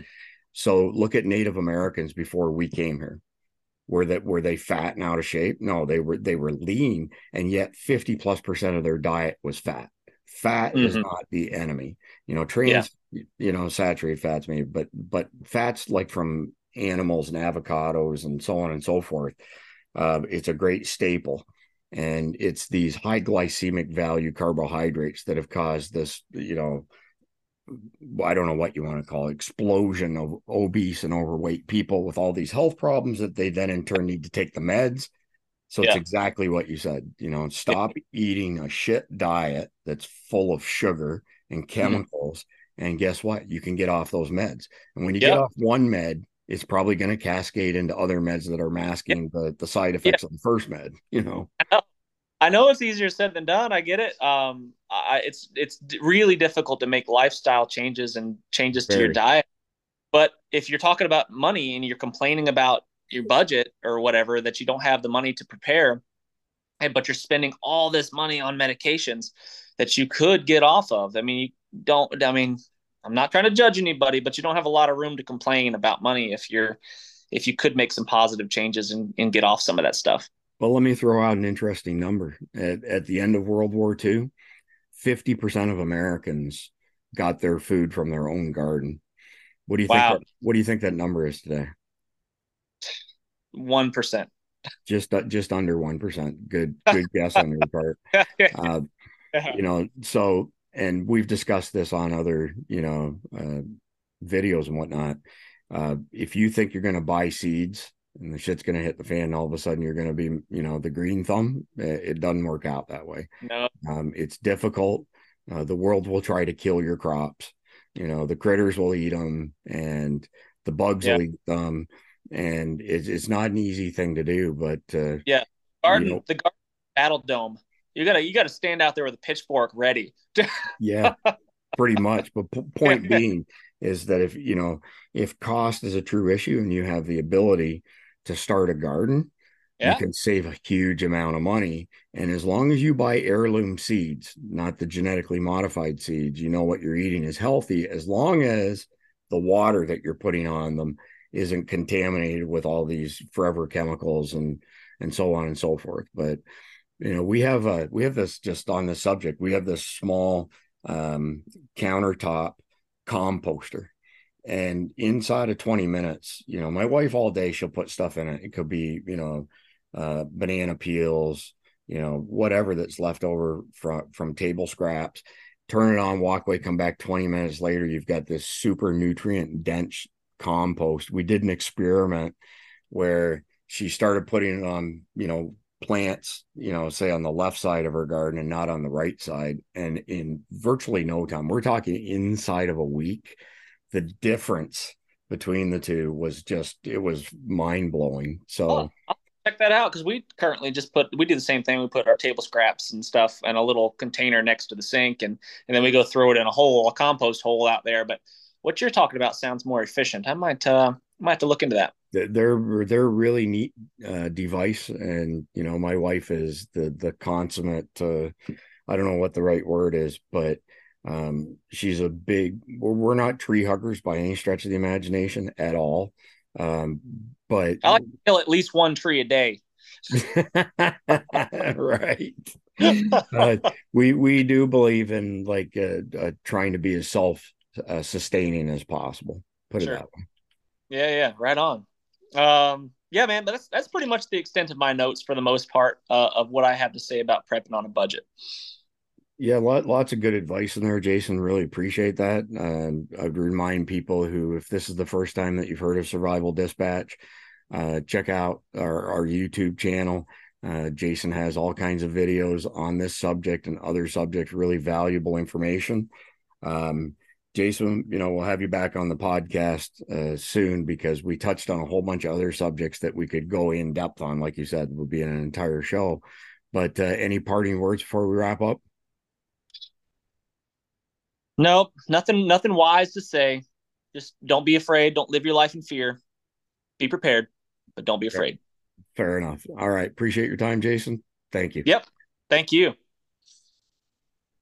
so look at Native Americans before we came here. Were that were they fat and out of shape? No, they were they were lean, and yet 50 plus percent of their diet was fat. Fat mm-hmm. is not the enemy. You know, trans, yeah. you know, saturated fats maybe, but but fats like from animals and avocados and so on and so forth. Uh, it's a great staple and it's these high glycemic value carbohydrates that have caused this you know I don't know what you want to call it, explosion of obese and overweight people with all these health problems that they then in turn need to take the meds. So yeah. it's exactly what you said. You know, stop eating a shit diet that's full of sugar and mm-hmm. chemicals. Mm-hmm. And guess what? You can get off those meds. And when you get off one med, it's probably going to cascade into other meds that are masking the, the side effects of the first med, you know. I know it's easier said than done. I get it. Um, I, it's it's really difficult to make lifestyle changes and changes Very. to your diet. But if you're talking about money and you're complaining about your budget or whatever that you don't have the money to prepare, and but you're spending all this money on medications that you could get off of. I mean, you don't. I mean, I'm not trying to judge anybody, but you don't have a lot of room to complain about money if you're if you could make some positive changes and, and get off some of that stuff. Well, let me throw out an interesting number. At, at the end of World War II, 50% of Americans got their food from their own garden. What do you wow. think? That, what do you think that number is today? One percent. Just uh, just under one percent. Good <laughs> good guess on your part. Uh, <laughs> you know, so and we've discussed this on other you know uh, videos and whatnot. Uh, if you think you're going to buy seeds and the shit's going to hit the fan all of a sudden you're going to be you know the green thumb. It doesn't work out that way. No. Um, it's difficult. Uh, the world will try to kill your crops. You know the critters will eat them and the bugs yeah. will eat them and it's, it's not an easy thing to do but uh, yeah. garden you know, the garden battle dome. You gotta you gotta stand out there with a pitchfork ready. <laughs> Yeah. Pretty much but p- point <laughs> being is that if you know if cost is a true issue and you have the ability to start a garden, yeah. you can save a huge amount of money. And as long as you buy heirloom seeds, not the genetically modified seeds, you know what you're eating is healthy as long as the water that you're putting on them isn't contaminated with all these forever chemicals and and so on and so forth. But you know, we have a we have this just on the subject, we have this small um countertop composter and inside of 20 minutes you know my wife all day she'll put stuff in it. It could be you know uh, banana peels you know whatever that's left over from from table scraps. Turn it on walk away come back 20 minutes later you've got this super nutrient dense compost. We did an experiment where she started putting it on you know plants you know say on the left side of her garden and not on the right side and in virtually no time we're talking inside of a week the difference between the two was just it was mind blowing. So oh, I'll check that out because we currently just put we do the same thing. We put our table scraps and stuff in a little container next to the sink, and and then we go throw it in a hole, a compost hole out there. But what you're talking about sounds more efficient. I might uh I might have to look into that. They're they're really neat uh, device, and you know my wife is the the consummate. Uh, I don't know what the right word is, but um, she's a big. We're, not tree huggers by any stretch of the imagination at all. Um, but I like to kill at least one tree a day. <laughs> right. <laughs> uh, we we do believe in like uh, uh, trying to be as self uh, sustaining as possible. Put sure. it that way. Yeah, yeah, right on. Um, yeah, man, that's that's pretty much the extent of my notes for the most part uh, of what I have to say about prepping on a budget. Yeah, lot, lots of good advice in there, Jason. Really appreciate that. Uh, I'd remind people who, if this is the first time that you've heard of Survival Dispatch, uh, check out our, our YouTube channel. Uh, Jason has all kinds of videos on this subject and other subjects, really valuable information. Um, Jason, you know, we'll have you back on the podcast uh, soon because we touched on a whole bunch of other subjects that we could go in depth on. Like you said, would be an entire show. But uh, any parting words before we wrap up? Nope, nothing, nothing wise to say. Just don't be afraid. Don't live your life in fear. Be prepared, but don't be afraid. Fair enough. All right. Appreciate your time, Jason. Thank you. Yep. Thank you.